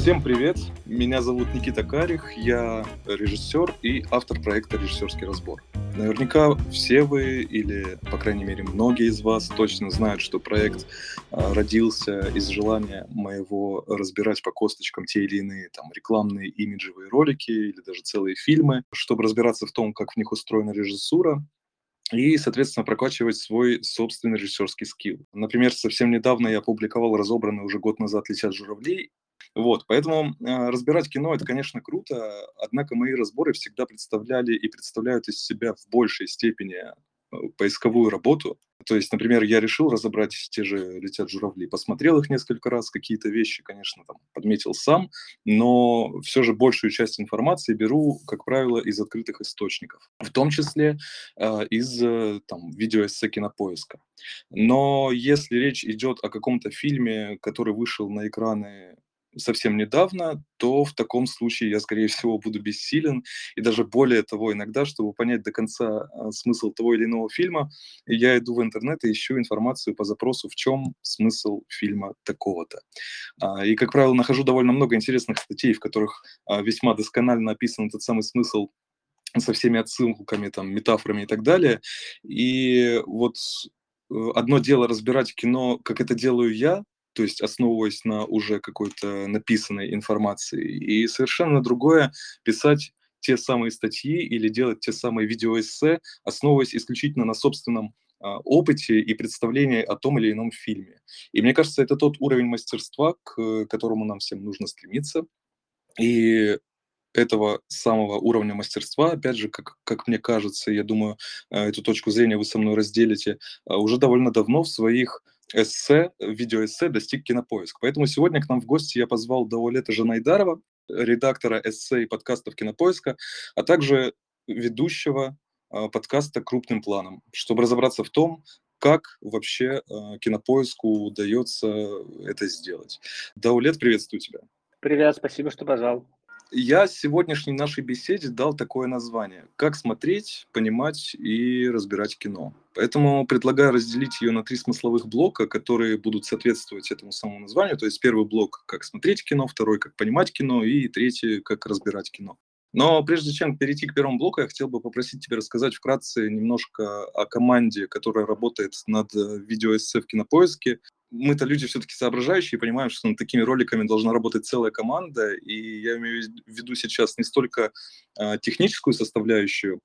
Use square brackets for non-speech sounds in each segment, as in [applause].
Всем привет! Меня зовут Никита Карих, я режиссер и автор проекта «Режиссерский разбор». Наверняка все вы, или, по крайней мере, многие из вас точно знают, что проект а, родился из желания моего разбирать по косточкам те или иные там, рекламные имиджевые ролики или даже целые фильмы, чтобы разбираться в том, как в них устроена режиссура, и, соответственно, прокачивать свой собственный режиссерский скилл. Например, совсем недавно я опубликовал разобранный уже год назад «Летят журавли», вот, поэтому э, разбирать кино это, конечно, круто, однако мои разборы всегда представляли и представляют из себя в большей степени э, поисковую работу. То есть, например, я решил разобрать те же «Летят журавли», посмотрел их несколько раз, какие-то вещи, конечно, там подметил сам, но все же большую часть информации беру, как правило, из открытых источников, в том числе э, из э, там, видеоэссе кинопоиска. Но если речь идет о каком-то фильме, который вышел на экраны совсем недавно, то в таком случае я, скорее всего, буду бессилен. И даже более того, иногда, чтобы понять до конца а, смысл того или иного фильма, я иду в интернет и ищу информацию по запросу, в чем смысл фильма такого-то. А, и, как правило, нахожу довольно много интересных статей, в которых а, весьма досконально описан этот самый смысл со всеми отсылками, там, метафорами и так далее. И вот э, одно дело разбирать кино, как это делаю я, то есть основываясь на уже какой-то написанной информации. И совершенно другое писать те самые статьи или делать те самые видеоэссе, основываясь исключительно на собственном а, опыте и представлении о том или ином фильме. И мне кажется, это тот уровень мастерства, к которому нам всем нужно стремиться. И этого самого уровня мастерства, опять же, как, как мне кажется, я думаю, а, эту точку зрения вы со мной разделите, а, уже довольно давно в своих эссе, видеоэссе достиг кинопоиск. Поэтому сегодня к нам в гости я позвал Даулета Жанайдарова, редактора эссе и подкастов кинопоиска, а также ведущего э, подкаста «Крупным планом», чтобы разобраться в том, как вообще э, кинопоиску удается это сделать. Даулет, приветствую тебя. Привет, спасибо, что позвал. Я сегодняшней нашей беседе дал такое название «Как смотреть, понимать и разбирать кино». Поэтому предлагаю разделить ее на три смысловых блока, которые будут соответствовать этому самому названию. То есть первый блок «Как смотреть кино», второй «Как понимать кино» и третий «Как разбирать кино». Но прежде чем перейти к первому блоку, я хотел бы попросить тебя рассказать вкратце немножко о команде, которая работает над э, видеоэссе в кинопоиске, мы-то люди все-таки соображающие, понимаем, что над такими роликами должна работать целая команда, и я имею в виду сейчас не столько э, техническую составляющую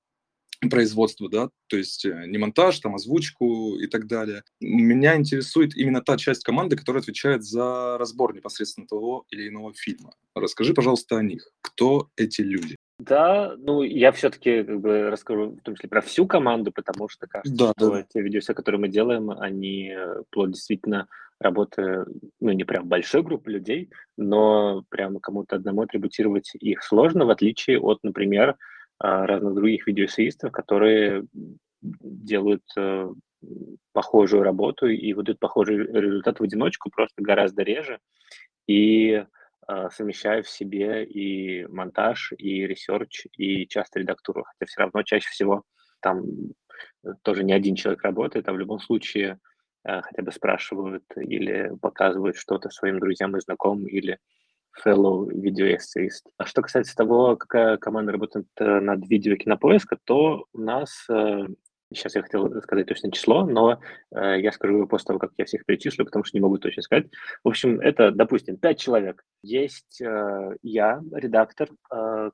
производства, да, то есть э, не монтаж, там озвучку и так далее. Меня интересует именно та часть команды, которая отвечает за разбор непосредственно того или иного фильма. Расскажи, пожалуйста, о них. Кто эти люди? Да, ну я все-таки как бы расскажу в том числе про всю команду, потому что кажется, да, что да. те видео, которые мы делаем, они э, плод действительно работы, ну не прям большой группы людей, но прямо кому-то одному атрибутировать их сложно, в отличие от, например, а, разных других видеоэссеистов, которые делают э, похожую работу и выдают похожий результат в одиночку, просто гораздо реже. И совмещаю в себе и монтаж, и research, и часто редактуру, хотя все равно чаще всего там э, тоже не один человек работает, а в любом случае а, хотя бы спрашивают или показывают что-то своим друзьям и знакомым, или fellow видеоэссеист. А что касается того, какая команда работает э, над видео Кинопоиска, то у нас э, Сейчас я хотел сказать точное число, но э, я скажу его после того, как я всех перечислю, потому что не могу точно сказать. В общем, это, допустим, пять человек. Есть э, я, редактор. Э,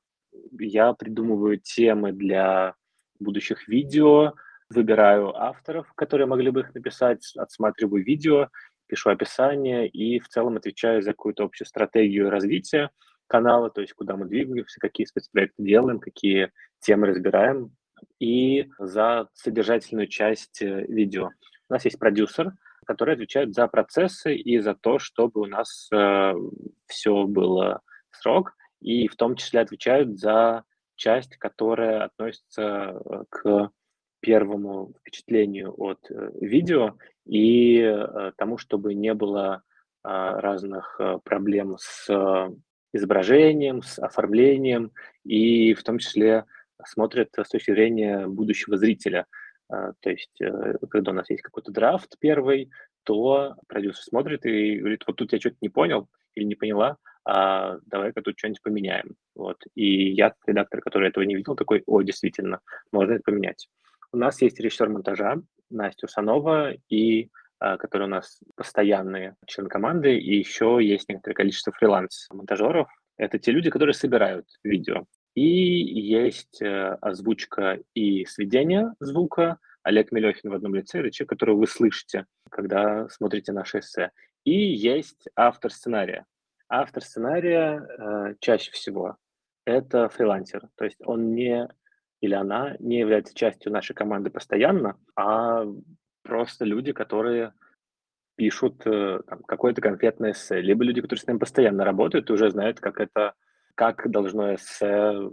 я придумываю темы для будущих видео, выбираю авторов, которые могли бы их написать, отсматриваю видео, пишу описание и в целом отвечаю за какую-то общую стратегию развития канала, то есть куда мы двигаемся, какие спецпроекты делаем, какие темы разбираем, и за содержательную часть э, видео. У нас есть продюсер, который отвечает за процессы и за то, чтобы у нас э, все было в срок, и в том числе отвечают за часть, которая относится э, к первому впечатлению от э, видео и тому, чтобы не было э, разных проблем с изображением, с оформлением, и в том числе смотрят с точки зрения будущего зрителя. А, то есть, э, когда у нас есть какой-то драфт первый, то продюсер смотрит и говорит, вот тут я что-то не понял или не поняла, а давай-ка тут что-нибудь поменяем. Вот. И я, редактор, который этого не видел, такой, о, действительно, можно это поменять. У нас есть режиссер монтажа Настя Усанова, и а, который у нас постоянные член команды, и еще есть некоторое количество фриланс-монтажеров. Это те люди, которые собирают видео. И есть э, озвучка и сведение звука. Олег Мелехин в одном лице, это человек, которого вы слышите, когда смотрите наше эссе. И есть автор сценария. Автор сценария э, чаще всего это фрилансер. То есть он не или она не является частью нашей команды постоянно, а просто люди, которые пишут э, какое-то конкретное эссе, либо люди, которые с ним постоянно работают и уже знают, как это, как должно эссе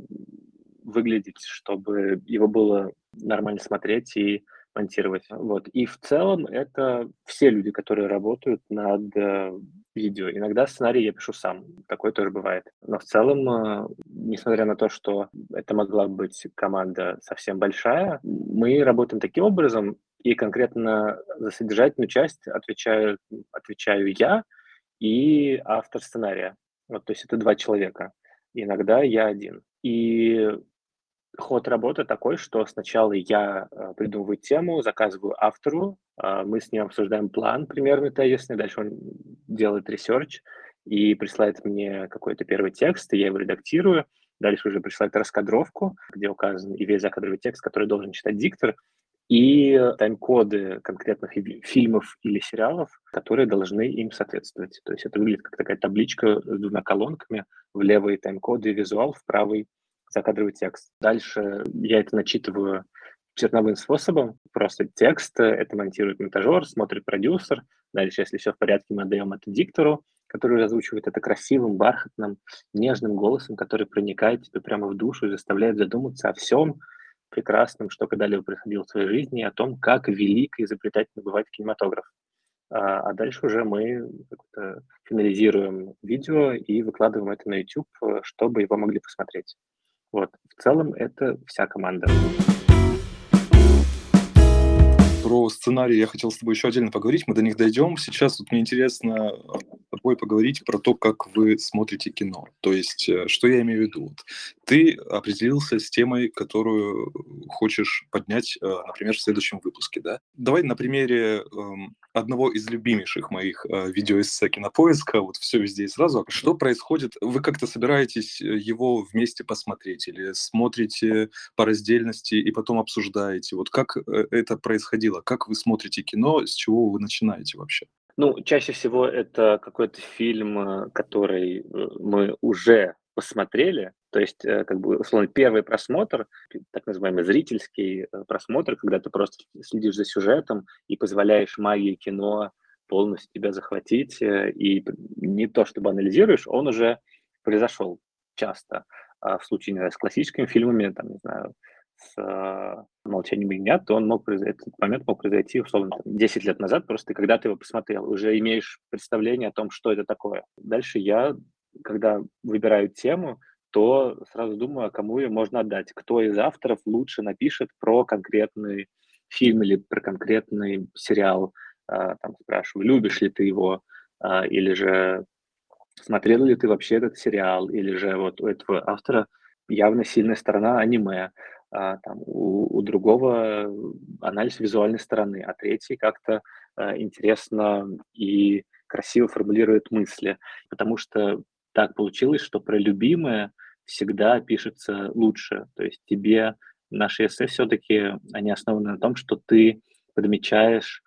выглядеть, чтобы его было нормально смотреть и монтировать. Вот. И в целом это все люди, которые работают над э, видео. Иногда сценарий я пишу сам, такое тоже бывает. Но в целом, э, несмотря на то, что это могла быть команда совсем большая, мы работаем таким образом, и конкретно за содержательную часть отвечаю, отвечаю я и автор сценария. Вот, то есть это два человека. Иногда я один. И ход работы такой, что сначала я э, придумываю тему, заказываю автору, э, мы с ним обсуждаем план примерно тезисный, дальше он делает ресерч и присылает мне какой-то первый текст, и я его редактирую, дальше уже присылает раскадровку, где указан и весь закадровый текст, который должен читать диктор, и тайм-коды конкретных фильмов или сериалов, которые должны им соответствовать. То есть это выглядит как такая табличка с двумя колонками, в левый тайм-коды визуал, в правый закадровый текст. Дальше я это начитываю черновым способом. Просто текст, это монтирует монтажер, смотрит продюсер. Дальше, если все в порядке, мы отдаем это диктору, который озвучивает это красивым, бархатным, нежным голосом, который проникает тебе прямо в душу и заставляет задуматься о всем прекрасном, что когда-либо происходило в твоей жизни, о том, как велик и изобретательно бывает кинематограф. А, а дальше уже мы финализируем видео и выкладываем это на YouTube, чтобы его могли посмотреть. Вот. В целом это вся команда. Про сценарий я хотел с тобой еще отдельно поговорить, мы до них дойдем. Сейчас вот мне интересно с тобой поговорить про то, как вы смотрите кино. То есть, э, что я имею в виду? Ты определился с темой, которую хочешь поднять, э, например, в следующем выпуске, да? Давай на примере эм, одного из любимейших моих э, видеоэссе кинопоиска, вот все везде и сразу. Что происходит? Вы как-то собираетесь э, его вместе посмотреть или смотрите по раздельности и потом обсуждаете? Вот как э, это происходило? Как вы смотрите кино? С чего вы начинаете вообще? Ну, чаще всего это какой-то фильм, э, который мы уже посмотрели, то есть, э, как бы, условно, первый просмотр, так называемый зрительский э, просмотр, когда ты просто следишь за сюжетом и позволяешь магии кино полностью тебя захватить, э, и не то чтобы анализируешь, он уже произошел часто. А в случае, не знаю, с классическими фильмами, там, не знаю, с «Молчанием ягнят», то он мог произойти, этот момент мог произойти, условно, там, 10 лет назад, просто когда ты его посмотрел, уже имеешь представление о том, что это такое. Дальше я когда выбираю тему, то сразу думаю, а кому ее можно отдать, кто из авторов лучше напишет про конкретный фильм или про конкретный сериал. А, там спрашиваю, любишь ли ты его, а, или же смотрел ли ты вообще этот сериал, или же вот у этого автора явно сильная сторона аниме, а, там, у, у другого анализ визуальной стороны, а третий как-то интересно и красиво формулирует мысли, потому что так получилось, что про любимое всегда пишется лучше. То есть тебе наши эссе все-таки, они основаны на том, что ты подмечаешь,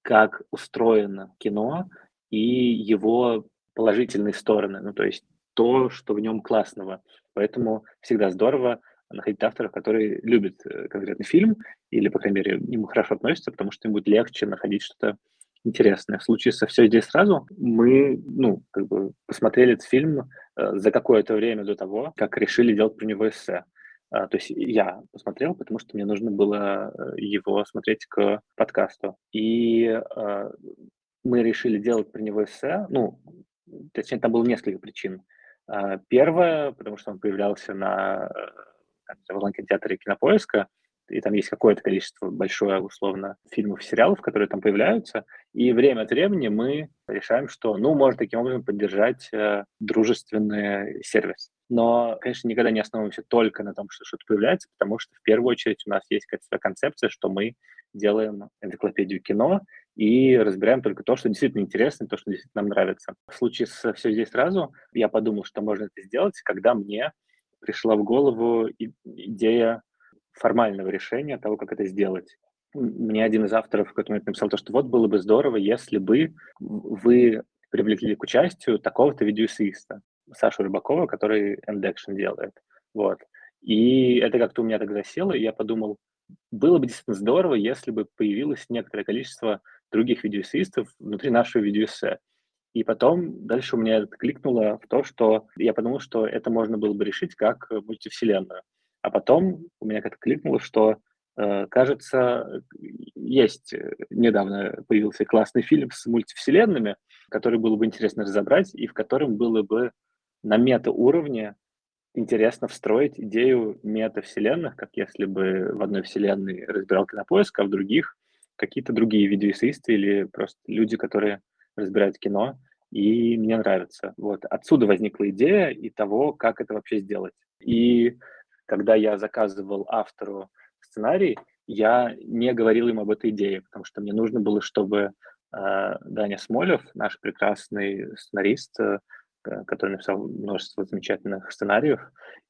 как устроено кино и его положительные стороны, ну то есть то, что в нем классного. Поэтому всегда здорово находить авторов, которые любят э, конкретный фильм или, по крайней мере, к нему хорошо относятся, потому что им будет легче находить что-то интересное. В случае со «Все здесь сразу» мы, ну, как бы посмотрели этот фильм э, за какое-то время до того, как решили делать про него эссе. Uh, то есть я посмотрел, потому что мне нужно было э, его смотреть к подкасту. И uh, мы решили делать про него эссе. Ну, точнее, там было несколько причин. Uh, первое, потому что он появлялся на в онлайн-кинотеатре Кинопоиска, и там есть какое-то количество большое, условно, фильмов, сериалов, которые там появляются, и время от времени мы решаем, что, ну, можно таким образом поддержать э, дружественный сервис. Но, конечно, никогда не основываемся только на том, что что-то появляется, потому что в первую очередь у нас есть какая-то концепция, что мы делаем энциклопедию кино и разбираем только то, что действительно интересно, то, что действительно нам нравится. В случае с «Все здесь сразу» я подумал, что можно это сделать, когда мне пришла в голову идея формального решения того, как это сделать. Мне один из авторов в какой-то момент написал то, что вот было бы здорово, если бы вы привлекли к участию такого-то видеоэссеиста, Сашу Рыбакова, который Endaction делает. Вот. И это как-то у меня так засело, и я подумал, было бы действительно здорово, если бы появилось некоторое количество других видеоэссеистов внутри нашего видеоэссе. И потом дальше у меня это кликнуло в то, что я подумал, что это можно было бы решить как мультивселенную. А потом у меня как-то кликнуло, что, э, кажется, есть э, недавно появился классный фильм с мультивселенными, который было бы интересно разобрать, и в котором было бы на мета-уровне интересно встроить идею метавселенных, как если бы в одной вселенной разбирал кинопоиск, а в других какие-то другие видеоэссеисты или просто люди, которые разбирают кино, и мне нравится. Вот. Отсюда возникла идея и того, как это вообще сделать. И когда я заказывал автору сценарий, я не говорил им об этой идее, потому что мне нужно было, чтобы э, Даня Смолев, наш прекрасный сценарист, э, который написал множество замечательных сценариев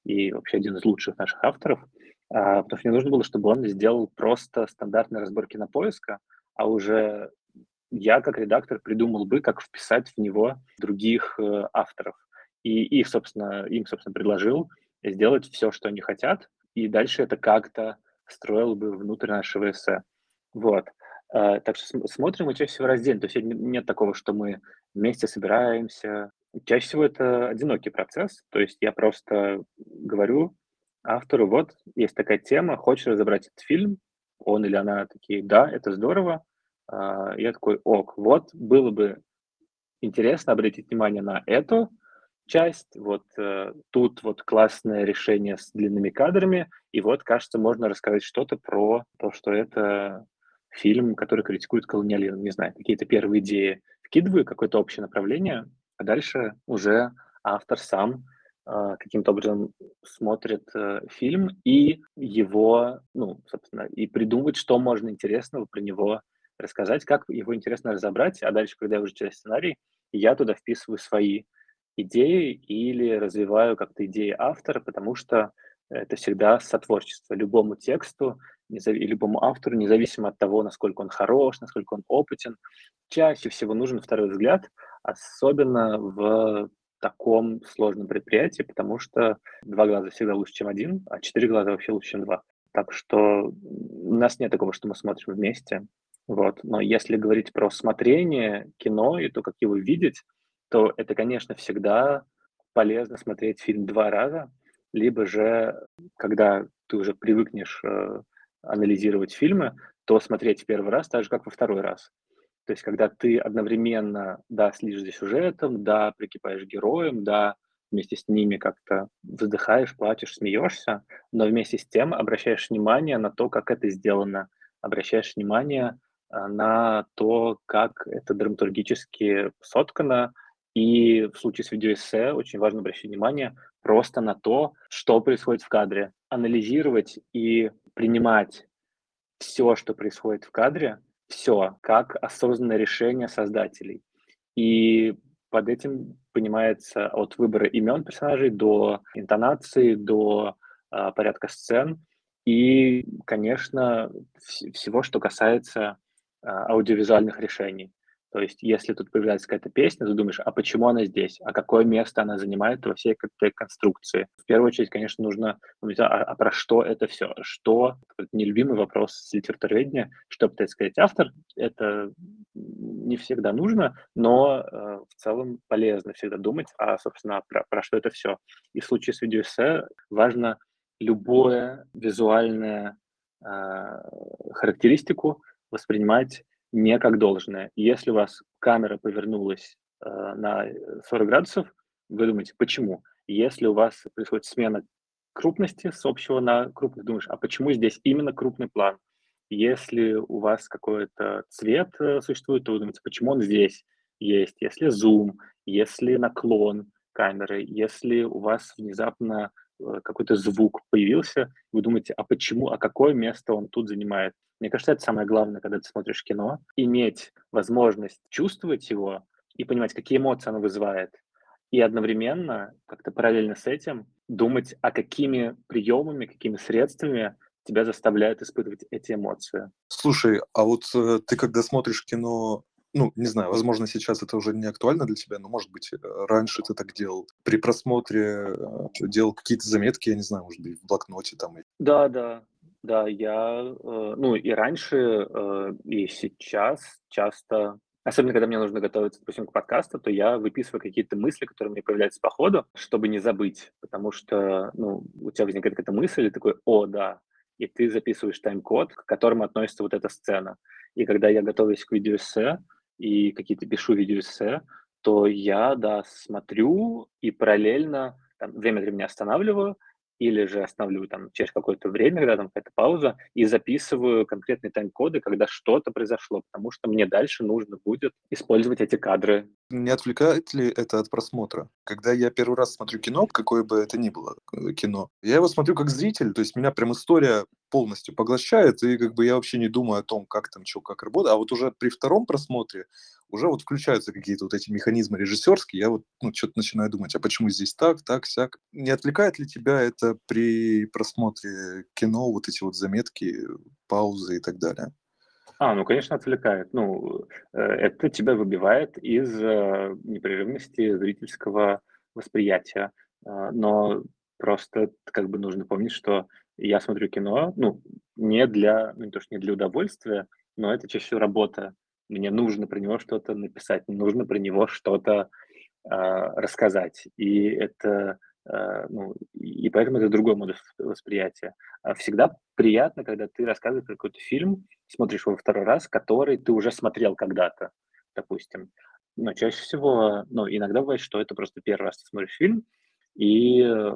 и вообще один из лучших наших авторов, э, потому что мне нужно было, чтобы он сделал просто стандартный разбор кинопоиска, а уже я как редактор придумал бы, как вписать в него других э, авторов. И их, собственно, им, собственно, предложил сделать все, что они хотят, и дальше это как-то строил бы внутрь нашего эссе. Вот. Uh, так что смотрим мы чаще всего раздельно. То есть нет такого, что мы вместе собираемся. Чаще всего это одинокий процесс. То есть я просто говорю автору, вот, есть такая тема, хочешь разобрать этот фильм? Он или она такие, да, это здорово. Uh, я такой, ок, вот, было бы интересно обратить внимание на это, часть, вот э, тут вот классное решение с длинными кадрами, и вот, кажется, можно рассказать что-то про то, что это фильм, который критикует колониализм, не знаю, какие-то первые идеи. Вкидываю какое-то общее направление, а дальше уже автор сам э, каким-то образом смотрит э, фильм и его, ну, собственно, и придумывает, что можно интересного про него рассказать, как его интересно разобрать, а дальше, когда я уже читаю сценарий, я туда вписываю свои идеи или развиваю как-то идеи автора, потому что это всегда сотворчество. Любому тексту, любому автору, независимо от того, насколько он хорош, насколько он опытен, чаще всего нужен второй взгляд, особенно в таком сложном предприятии, потому что два глаза всегда лучше, чем один, а четыре глаза вообще лучше, чем два. Так что у нас нет такого, что мы смотрим вместе. Вот. Но если говорить про смотрение кино и то, как его видеть, то это, конечно, всегда полезно смотреть фильм два раза, либо же, когда ты уже привыкнешь э, анализировать фильмы, то смотреть первый раз так же, как во второй раз. То есть, когда ты одновременно, да, следишь за сюжетом, да, прикипаешь героем, да, вместе с ними как-то вздыхаешь, плачешь, смеешься, но вместе с тем обращаешь внимание на то, как это сделано, обращаешь внимание э, на то, как это драматургически соткано, и в случае с видеоэссе очень важно обращать внимание просто на то, что происходит в кадре. Анализировать и принимать все, что происходит в кадре, все, как осознанное решение создателей. И под этим понимается от выбора имен персонажей до интонации, до э, порядка сцен и, конечно, вс- всего, что касается э, аудиовизуальных решений. То есть, если тут появляется какая-то песня, ты думаешь, а почему она здесь? А какое место она занимает во всей этой конструкции? В первую очередь, конечно, нужно думать, а, а про что это все? Что? Это нелюбимый вопрос с литературоведения. Что пытается сказать автор? Это не всегда нужно, но э, в целом полезно всегда думать, а, собственно, про, про что это все. И в случае с видеоэссе важно любое визуальное э, характеристику воспринимать не как должное. Если у вас камера повернулась э, на 40 градусов, вы думаете, почему? Если у вас происходит смена крупности, с общего на крупность. Думаешь, а почему здесь именно крупный план? Если у вас какой-то цвет э, существует, то вы думаете, почему он здесь есть? Если зум, если наклон камеры, если у вас внезапно э, какой-то звук появился, вы думаете, а почему, а какое место он тут занимает? Мне кажется, это самое главное, когда ты смотришь кино, иметь возможность чувствовать его и понимать, какие эмоции оно вызывает, и одновременно, как-то параллельно с этим, думать, а какими приемами, какими средствами тебя заставляют испытывать эти эмоции. Слушай, а вот э, ты когда смотришь кино, ну, не знаю, возможно, сейчас это уже не актуально для тебя, но, может быть, э, раньше ты так делал. При просмотре э, делал какие-то заметки, я не знаю, может быть, в блокноте там. Да, да, да, я, э, ну, и раньше, э, и сейчас часто Особенно, когда мне нужно готовиться, допустим, к подкасту, то я выписываю какие-то мысли, которые мне появляются по ходу, чтобы не забыть. Потому что, ну, у тебя возникает какая-то мысль, и такой, о, да, и ты записываешь тайм-код, к которому относится вот эта сцена. И когда я готовлюсь к видеоэссе и какие-то пишу видеоэссе, то я, да, смотрю и параллельно там, время от времени останавливаю, или же останавливаю там через какое-то время, когда там какая-то пауза, и записываю конкретные тайм-коды, когда что-то произошло, потому что мне дальше нужно будет использовать эти кадры. Не отвлекает ли это от просмотра? Когда я первый раз смотрю кино, какое бы это ни было э, кино, я его смотрю как зритель, то есть меня прям история полностью поглощает, и как бы я вообще не думаю о том, как там, что, как работает. А вот уже при втором просмотре уже вот включаются какие-то вот эти механизмы режиссерские, я вот ну, что-то начинаю думать, а почему здесь так, так, сяк. Не отвлекает ли тебя это при просмотре кино, вот эти вот заметки, паузы и так далее? А, ну, конечно, отвлекает. Ну, э, это тебя выбивает из э, непрерывности зрительского восприятия. Э, но просто как бы нужно помнить, что я смотрю кино, ну, не для, ну, не то, что не для удовольствия, но это чаще всего работа. Мне нужно про него что-то написать, мне нужно про него что-то э, рассказать. И это, э, ну, и поэтому это другой модус восприятия. А всегда приятно, когда ты рассказываешь какой-то фильм, смотришь его второй раз, который ты уже смотрел когда-то, допустим. Но чаще всего, ну, иногда бывает, что это просто первый раз ты смотришь фильм, и, э,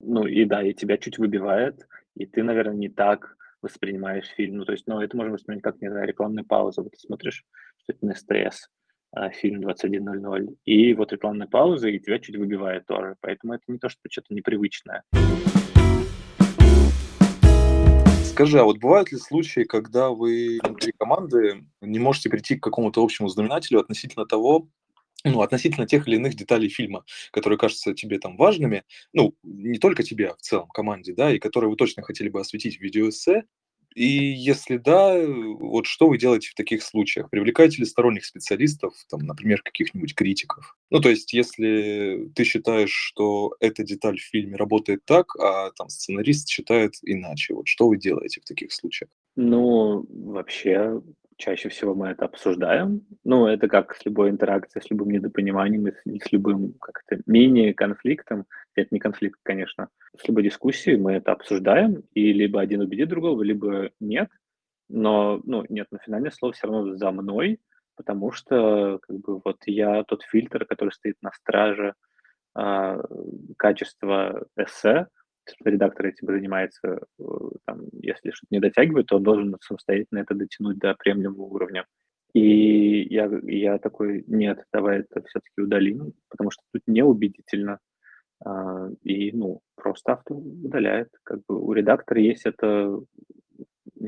ну, и да, и тебя чуть выбивает, и ты, наверное, не так воспринимаешь фильм. Ну, то есть, ну, это можно воспринимать как, не знаю, рекламную паузу. Вот ты смотришь что-то на СТС, а, фильм 21.00, и вот рекламная пауза, и тебя чуть выбивает тоже. Поэтому это не то, что что-то непривычное. Скажи, а вот бывают ли случаи, когда вы внутри команды не можете прийти к какому-то общему знаменателю относительно того, ну, относительно тех или иных деталей фильма, которые кажутся тебе там важными, ну, не только тебе, а в целом команде, да, и которые вы точно хотели бы осветить в видеоэссе, и если да, вот что вы делаете в таких случаях? Привлекаете ли сторонних специалистов, там, например, каких-нибудь критиков? Ну, то есть, если ты считаешь, что эта деталь в фильме работает так, а там сценарист считает иначе, вот что вы делаете в таких случаях? Ну, вообще, чаще всего мы это обсуждаем. Ну, это как с любой интеракцией, с любым недопониманием, с, с любым как-то мини-конфликтом. Это не конфликт, конечно. С любой дискуссией мы это обсуждаем, и либо один убедит другого, либо нет. Но, ну, нет, но финальное слово все равно за мной, потому что, как бы, вот я тот фильтр, который стоит на страже э, качества эссе, редактор этим занимается, э, там, если что-то не дотягивает, то он должен самостоятельно это дотянуть до приемлемого уровня. И я, я такой, нет, давай это все-таки удалим, потому что тут неубедительно. А, и, ну, просто автор удаляет. Как бы у редактора есть эта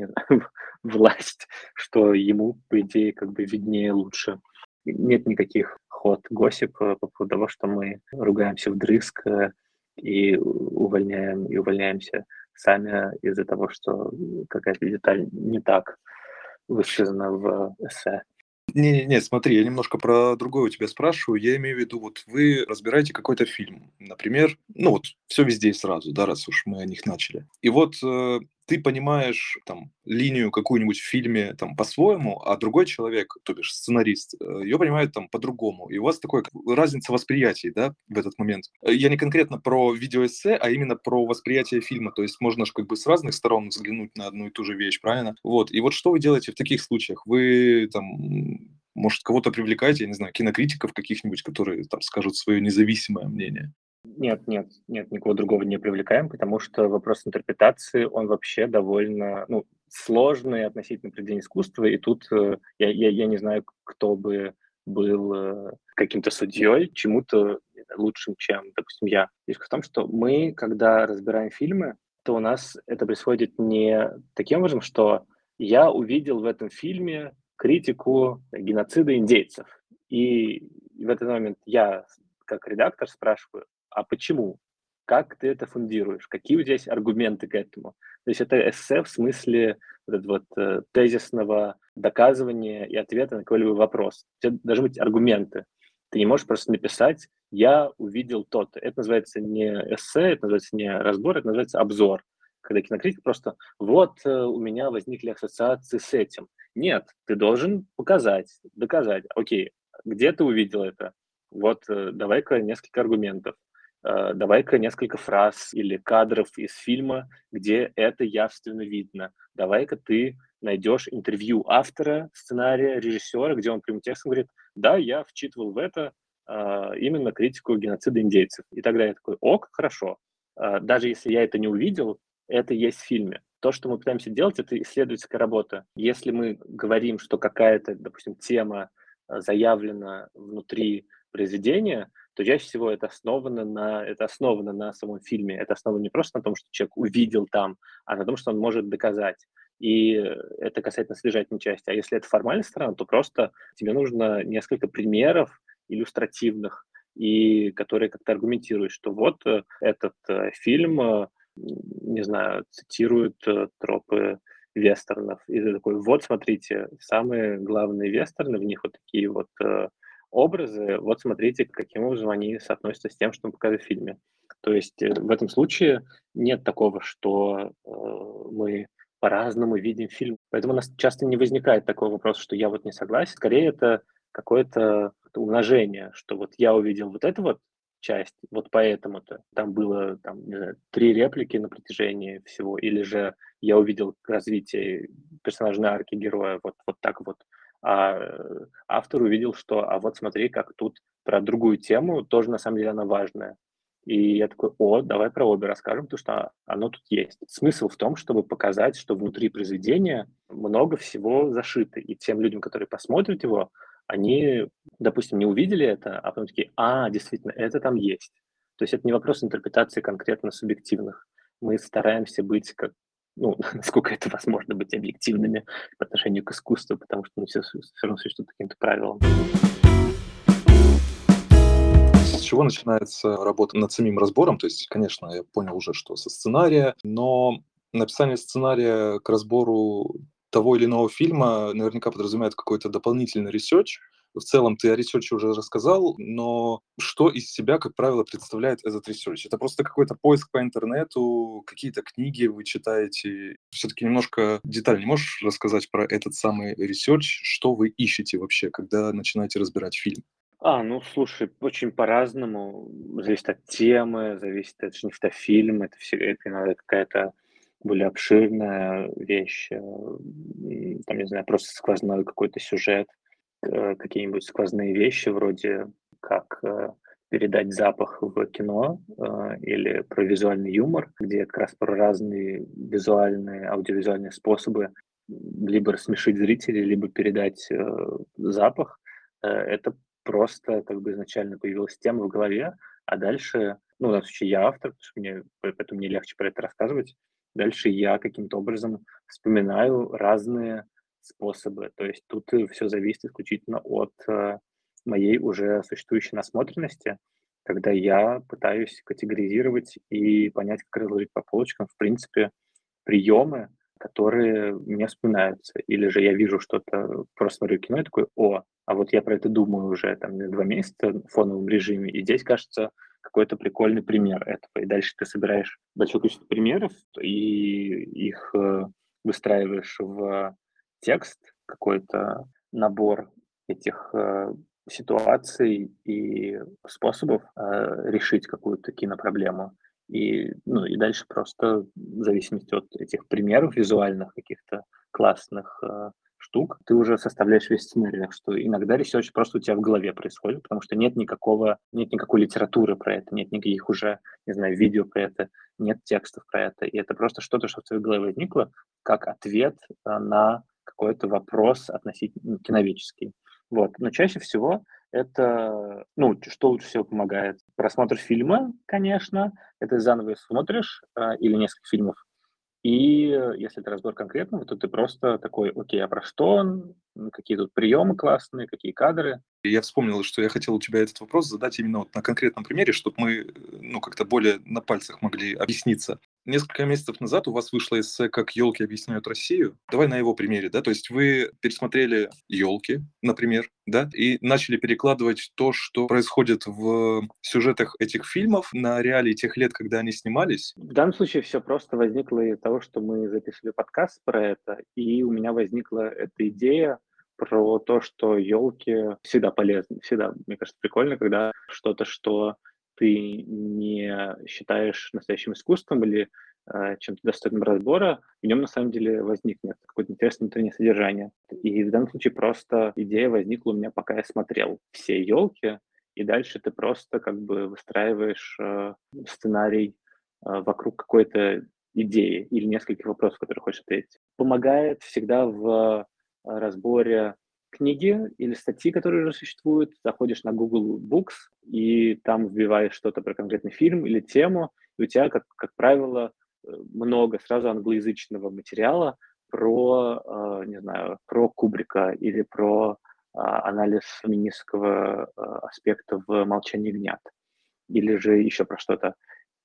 знаю, [laughs] власть, что ему, по идее, как бы виднее лучше. Нет никаких ход госип по поводу того, что мы ругаемся вдрызг, э, и увольняем, и увольняемся сами из-за того, что какая-то деталь не так высказана в эссе. Не-не-не, смотри, я немножко про другое у тебя спрашиваю. Я имею в виду, вот вы разбираете какой-то фильм, например, ну вот все везде и сразу, да, раз уж мы о них начали. И вот э, ты понимаешь там линию какую-нибудь в фильме там по-своему, а другой человек, то бишь сценарист, э, ее понимает там по-другому. И у вас такая разница восприятий, да, в этот момент. Э, я не конкретно про видеоэссе, а именно про восприятие фильма. То есть можно же как бы с разных сторон взглянуть на одну и ту же вещь, правильно? Вот. И вот что вы делаете в таких случаях? Вы там может, кого-то привлекаете, я не знаю, кинокритиков каких-нибудь, которые там скажут свое независимое мнение? Нет, нет, нет, никого другого не привлекаем, потому что вопрос интерпретации, он вообще довольно, ну, сложный относительно произведения искусства, и тут э, я, я, я не знаю, кто бы был э, каким-то судьей, чему-то лучшим, чем, допустим, я. Фишка в том, что мы, когда разбираем фильмы, то у нас это происходит не таким образом, что я увидел в этом фильме критику геноцида индейцев. И в этот момент я, как редактор, спрашиваю, а почему? Как ты это фундируешь? Какие у тебя есть аргументы к этому? То есть это эссе в смысле вот этого вот, э, тезисного доказывания и ответа на какой-либо вопрос. У тебя должны быть аргументы. Ты не можешь просто написать «я увидел то-то». Это называется не эссе, это называется не разбор, это называется обзор. Когда кинокритик просто «вот э, у меня возникли ассоциации с этим». Нет, ты должен показать, доказать. Окей, где ты увидел это? Вот э, давай-ка несколько аргументов. Э, давай-ка несколько фраз или кадров из фильма, где это явственно видно. Давай-ка ты найдешь интервью автора сценария, режиссера, где он прямым текстом говорит, да, я вчитывал в это а, именно критику геноцида индейцев. И тогда я такой, ок, хорошо. А, даже если я это не увидел, это есть в фильме. То, что мы пытаемся делать, это исследовательская работа. Если мы говорим, что какая-то, допустим, тема а, заявлена внутри произведения, то чаще всего это основано на, это основано на самом фильме. Это основано не просто на том, что человек увидел там, а на том, что он может доказать. И это касательно содержательной части. А если это формальная сторона, то просто тебе нужно несколько примеров иллюстративных, и которые как-то аргументируют, что вот э, этот э, фильм, э, не знаю, цитирует тропы вестернов. И ты такой, вот смотрите, самые главные вестерны, в них вот такие вот образы, вот смотрите, каким образом они соотносятся с тем, что мы показываем в фильме. То есть в этом случае нет такого, что э, мы по-разному видим фильм. Поэтому у нас часто не возникает такого вопроса, что я вот не согласен. Скорее это какое-то умножение, что вот я увидел вот эту вот часть, вот поэтому-то там было там, не знаю, три реплики на протяжении всего, или же я увидел развитие персонажной арки героя вот, вот так вот а автор увидел, что, а вот смотри, как тут про другую тему, тоже на самом деле она важная. И я такой, о, давай про обе расскажем, потому что оно тут есть. Смысл в том, чтобы показать, что внутри произведения много всего зашито. И тем людям, которые посмотрят его, они, допустим, не увидели это, а потом такие, а, действительно, это там есть. То есть это не вопрос интерпретации конкретно субъективных. Мы стараемся быть как ну, [laughs] насколько это возможно быть объективными по отношению к искусству, потому что мы все, все равно существуют каким-то правилам. С чего начинается работа над самим разбором? То есть, конечно, я понял уже, что со сценария, но написание сценария к разбору того или иного фильма наверняка подразумевает какой-то дополнительный ресерч, в целом ты о ресерче уже рассказал, но что из себя, как правило, представляет этот ресерч? Это просто какой-то поиск по интернету, какие-то книги вы читаете? Все-таки немножко детальнее можешь рассказать про этот самый ресерч? Что вы ищете вообще, когда начинаете разбирать фильм? А, ну слушай, очень по-разному. Зависит от темы, зависит от это же фильм, это все это иногда какая-то более обширная вещь, э, там, не знаю, просто сквозной какой-то сюжет. Э, какие-нибудь сквозные вещи, вроде как э, передать запах в кино э, или про визуальный юмор, где как раз про разные визуальные, аудиовизуальные способы либо рассмешить зрителей, либо передать запах. Это просто как бы изначально появилась тема в голове, а дальше, ну, в данном случае я автор, потому что мне, поэтому мне легче про это рассказывать. Дальше я каким-то образом вспоминаю разные способы. То есть тут все зависит исключительно от э, моей уже существующей насмотренности, когда я пытаюсь категоризировать и понять, как разложить по полочкам, в принципе, приемы, которые мне вспоминаются. Или же я вижу что-то, просто смотрю кино и такой, о, а вот я про это думаю уже там два месяца в фоновом режиме, и здесь, кажется, какой-то прикольный пример этого. И дальше ты собираешь большое количество примеров и их э, выстраиваешь в текст, какой-то набор этих э, ситуаций и способов э, решить какую-то кинопроблему. И, ну, и дальше просто в зависимости от этих примеров визуальных, каких-то классных, э, штук, ты уже составляешь весь сценарий. Так что иногда ресерч просто у тебя в голове происходит, потому что нет никакого, нет никакой литературы про это, нет никаких уже, не знаю, видео про это, нет текстов про это. И это просто что-то, что в твоей голове возникло, как ответ э, на какой-то вопрос относительно киновический. Вот. Но чаще всего это, ну, что лучше всего помогает? Просмотр фильма, конечно, это заново смотришь, э, или несколько фильмов, и если это разбор конкретного, то ты просто такой, окей, а про что он, какие тут приемы классные, какие кадры. Я вспомнил, что я хотел у тебя этот вопрос задать именно вот на конкретном примере, чтобы мы ну, как-то более на пальцах могли объясниться несколько месяцев назад у вас вышло эссе «Как елки объясняют Россию». Давай на его примере, да, то есть вы пересмотрели елки, например, да, и начали перекладывать то, что происходит в сюжетах этих фильмов на реалии тех лет, когда они снимались? В данном случае все просто возникло из того, что мы записывали подкаст про это, и у меня возникла эта идея про то, что елки всегда полезны, всегда, мне кажется, прикольно, когда что-то, что ты не считаешь настоящим искусством или э, чем-то достойным разбора, в нем на самом деле возникнет какое-то интересное внутреннее содержание. И в данном случае просто идея возникла у меня, пока я смотрел все елки, и дальше ты просто как бы выстраиваешь э, сценарий э, вокруг какой-то идеи или нескольких вопросов, которые хочешь ответить. Помогает всегда в э, разборе книги или статьи, которые уже существуют, заходишь на Google Books и там вбиваешь что-то про конкретный фильм или тему, и у тебя, как, как правило, э, много сразу англоязычного материала про, э, не знаю, про Кубрика или про э, анализ феминистского э, аспекта в «Молчании ягнят» или же еще про что-то.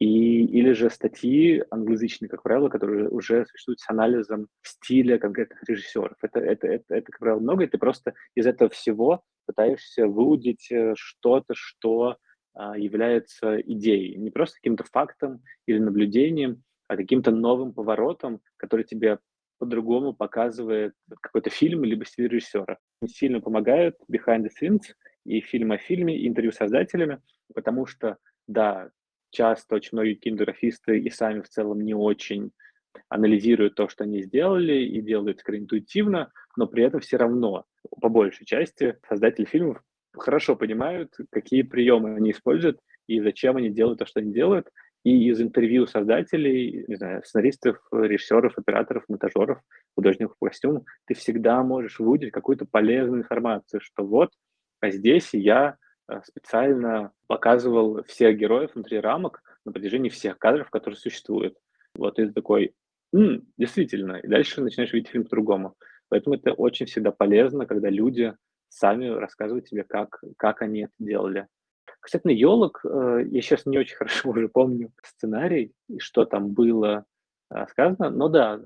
И, или же статьи англоязычные, как правило, которые уже существуют с анализом стиля конкретных режиссеров. Это, это, это, это, как правило, много, и ты просто из этого всего пытаешься выудить э, что-то, что а, является идеей. Не просто каким-то фактом или наблюдением, а каким-то новым поворотом, который тебе по-другому показывает какой-то фильм либо стиль режиссера. Сильно помогают behind the scenes и фильм о фильме, и интервью с создателями, потому что, да, часто очень многие кинематографисты и сами в целом не очень анализируют то, что они сделали, и делают скорее интуитивно, но при этом все равно, по большей части, создатели фильмов хорошо понимают, какие приемы они используют и зачем они делают то, что они делают. И из интервью создателей, не знаю, сценаристов, режиссеров, операторов, монтажеров, художников по костюму, ты всегда можешь выудить какую-то полезную информацию, что вот а здесь я специально показывал всех героев внутри рамок на протяжении всех кадров, которые существуют. Вот и такой, М, действительно, и дальше начинаешь видеть фильм по-другому. Поэтому это очень всегда полезно, когда люди сами рассказывают тебе, как, как они это делали. Кстати, на елок, э, я сейчас не очень [laughs] хорошо уже помню сценарий, и что там было э, сказано, но да,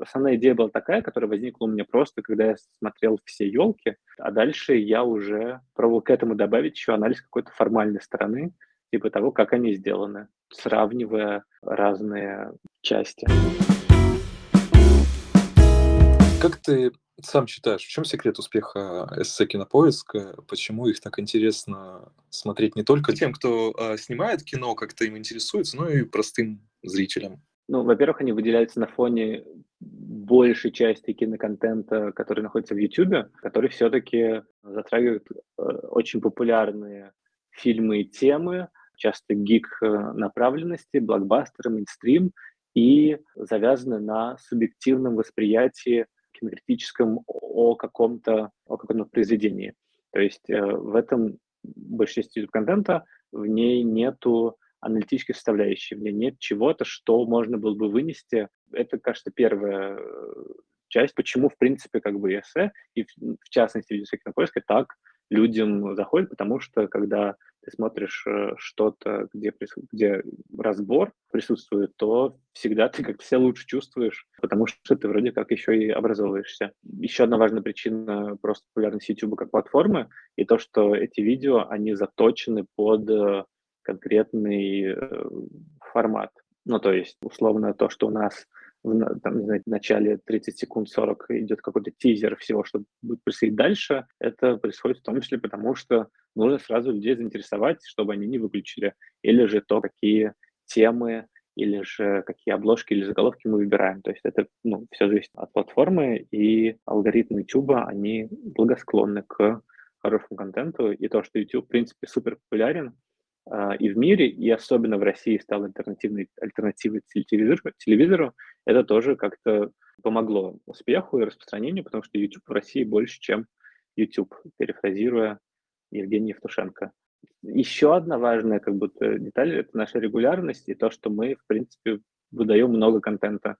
основная идея была такая, которая возникла у меня просто, когда я смотрел все елки, а дальше я уже пробовал к этому добавить еще анализ какой-то формальной стороны, типа того, как они сделаны, сравнивая разные части. Как ты сам считаешь, в чем секрет успеха эссе «Кинопоиска»? Почему их так интересно смотреть не только тем, кто э, снимает кино, как-то им интересуется, но и простым зрителям? Ну, во-первых, они выделяются на фоне большей части киноконтента, который находится в YouTube, который все-таки затрагивает э, очень популярные фильмы и темы, часто гик э, направленности, блокбастеры, мейнстрим, и завязаны на субъективном восприятии кинокритическом о каком-то о каком-то произведении. То есть э, в этом большей части YouTube-контента в ней нету аналитической составляющей. В ней нет чего-то, что можно было бы вынести. Это, кажется, первая э, часть, почему, в принципе, как бы эссе, и в, частности, видеосек на поиске так людям заходит, потому что когда ты смотришь э, что-то, где, где разбор присутствует, то всегда ты как-то себя лучше чувствуешь, потому что ты вроде как еще и образовываешься. Еще одна важная причина просто популярности YouTube как платформы и то, что эти видео, они заточены под э, конкретный э, формат. Ну, то есть, условно, то, что у нас в, там, не знаю, в начале 30 секунд 40 идет какой-то тизер всего, что будет происходить дальше, это происходит в том числе потому, что нужно сразу людей заинтересовать, чтобы они не выключили, или же то, какие темы или же какие обложки или заголовки мы выбираем. То есть это ну, все зависит от платформы, и алгоритмы YouTube, они благосклонны к хорошему контенту, и то, что YouTube, в принципе, супер популярен и в мире, и особенно в России стал альтернативной, альтернативой телевизору, телевизору, это тоже как-то помогло успеху и распространению, потому что YouTube в России больше, чем YouTube, перефразируя Евгения Евтушенко. Еще одна важная как будто деталь – это наша регулярность и то, что мы, в принципе, выдаем много контента.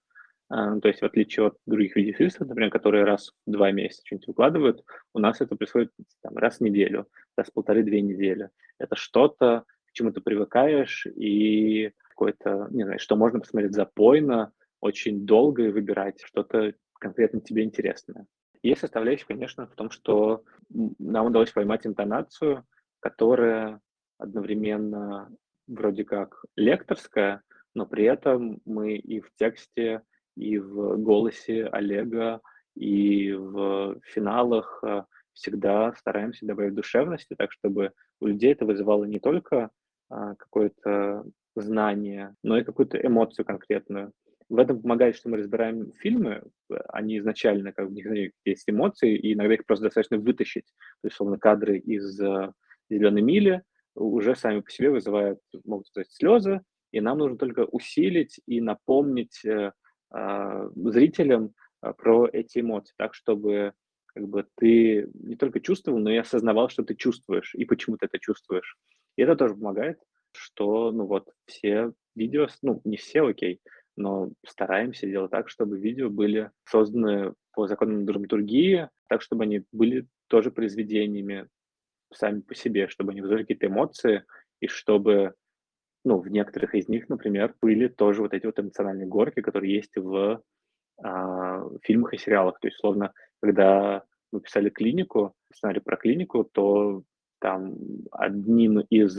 А, то есть в отличие от других видеофильмов, например, которые раз в два месяца что-нибудь выкладывают, у нас это происходит там, раз в неделю, раз в полторы-две недели. Это что-то, чему ты привыкаешь, и какое-то, не знаю, что можно посмотреть запойно, очень долго и выбирать что-то конкретно тебе интересное. Есть составляющая, конечно, в том, что нам удалось поймать интонацию, которая одновременно вроде как лекторская, но при этом мы и в тексте, и в голосе Олега, и в финалах э, всегда стараемся добавить душевности, так чтобы у людей это вызывало не только какое-то знание, но и какую-то эмоцию конкретную. В этом помогает, что мы разбираем фильмы, они изначально, как бы, есть эмоции, и иногда их просто достаточно вытащить. То есть, словно кадры из э, «Зеленой мили» уже сами по себе вызывают, могут сказать, слезы, и нам нужно только усилить и напомнить э, э, зрителям э, про эти эмоции, так, чтобы как бы ты не только чувствовал, но и осознавал, что ты чувствуешь, и почему ты это чувствуешь. И это тоже помогает, что, ну вот, все видео, ну, не все, окей, но стараемся делать так, чтобы видео были созданы по законам драматургии, так, чтобы они были тоже произведениями сами по себе, чтобы они вызывали какие-то эмоции, и чтобы, ну, в некоторых из них, например, были тоже вот эти вот эмоциональные горки, которые есть в а, фильмах и сериалах. То есть, словно, когда мы писали клинику, сценарий про клинику, то там одним из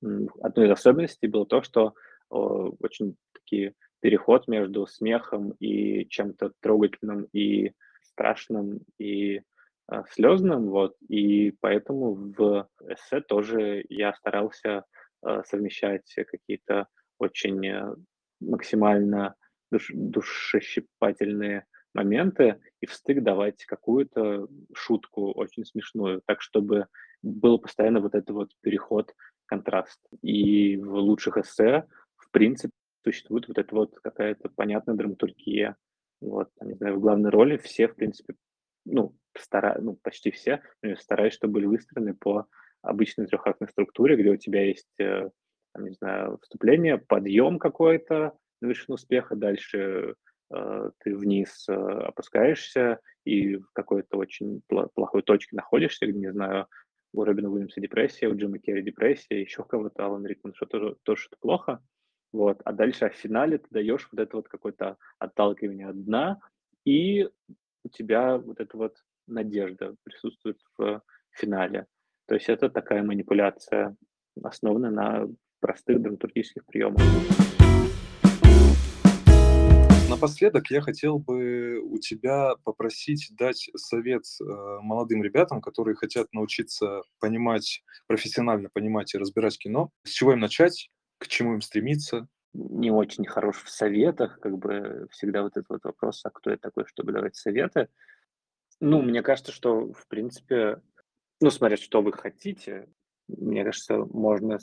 одной из особенностей было то, что очень такие переход между смехом и чем-то трогательным и страшным и э, слезным, вот, и поэтому в эссе тоже я старался э, совмещать какие-то очень э, максимально душ, душещипательные моменты и в стык давать какую-то шутку очень смешную, так чтобы был постоянно вот этот вот переход, контраст. И в лучших эссе принципе, существует вот эта вот какая-то понятная драматургия. Вот, не знаю, в главной роли все, в принципе, ну, стара, ну, почти все, стараюсь, чтобы были выстроены по обычной трехактной структуре, где у тебя есть, э, там, не знаю, вступление, подъем какой-то на вершину успеха, дальше ты вниз э, опускаешься и в какой-то очень плохой точке находишься, не знаю, у Робина Уильямса депрессия, у Джима Керри депрессия, еще кого-то, Алан Рикман, что тоже, тоже что-то плохо. Вот. А дальше в финале ты даешь вот это вот какое-то отталкивание от дна, и у тебя вот эта вот надежда присутствует в финале. То есть это такая манипуляция, основанная на простых драматургических приемах. Напоследок я хотел бы у тебя попросить дать совет э, молодым ребятам, которые хотят научиться понимать, профессионально понимать и разбирать кино. С чего им начать, к чему им стремиться? Не очень хорош в советах, как бы всегда вот этот вот вопрос, а кто я такой, чтобы давать советы. Ну, мне кажется, что, в принципе, ну, смотря что вы хотите, мне кажется, можно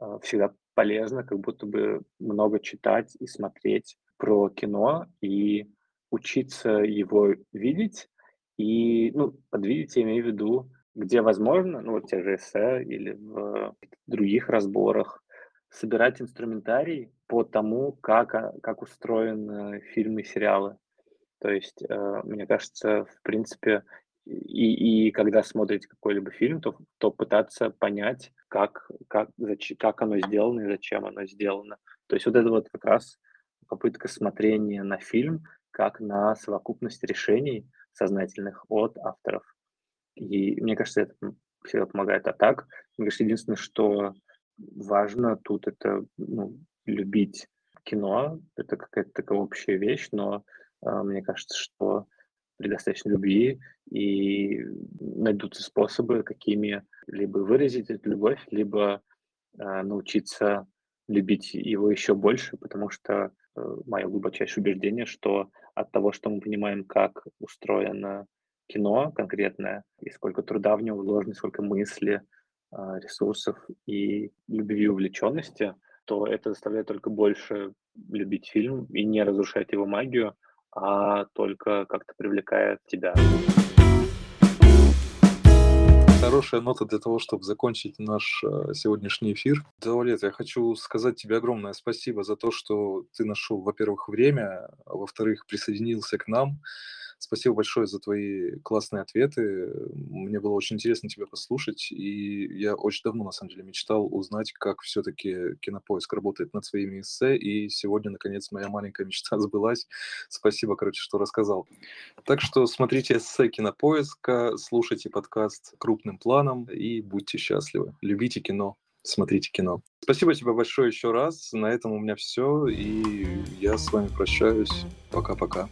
э, всегда полезно как будто бы много читать и смотреть про кино и учиться его видеть. И, ну, подвидеть я имею в виду, где возможно, ну, вот те же эссе или в других разборах, собирать инструментарий по тому, как, а, как устроены фильмы и сериалы. То есть, э, мне кажется, в принципе, и, и когда смотрите какой-либо фильм, то, то пытаться понять, как, как, как оно сделано и зачем оно сделано. То есть вот это вот как раз попытка смотрения на фильм как на совокупность решений сознательных от авторов. И мне кажется, это всегда помогает. А так, мне кажется, единственное, что важно тут это ну, любить кино, это какая-то такая общая вещь, но э, мне кажется, что при достаточной любви и найдутся способы, какими либо выразить эту любовь, либо э, научиться любить его еще больше, потому что мое глубочайшее убеждение, что от того, что мы понимаем, как устроено кино конкретное, и сколько труда в него вложено, сколько мысли, а, ресурсов и любви и увлеченности, то это заставляет только больше любить фильм и не разрушать его магию, а только как-то привлекает тебя хорошая нота для того, чтобы закончить наш э, сегодняшний эфир. Давлет, я хочу сказать тебе огромное спасибо за то, что ты нашел, во-первых, время, а во-вторых, присоединился к нам. Спасибо большое за твои классные ответы. Мне было очень интересно тебя послушать, и я очень давно, на самом деле, мечтал узнать, как все-таки Кинопоиск работает над своими эссе, и сегодня, наконец, моя маленькая мечта [laughs] сбылась. Спасибо, короче, что рассказал. Так что смотрите эссе Кинопоиска, слушайте подкаст крупным планом и будьте счастливы. Любите кино смотрите кино. Спасибо тебе большое еще раз. На этом у меня все. И я с вами прощаюсь. Пока-пока.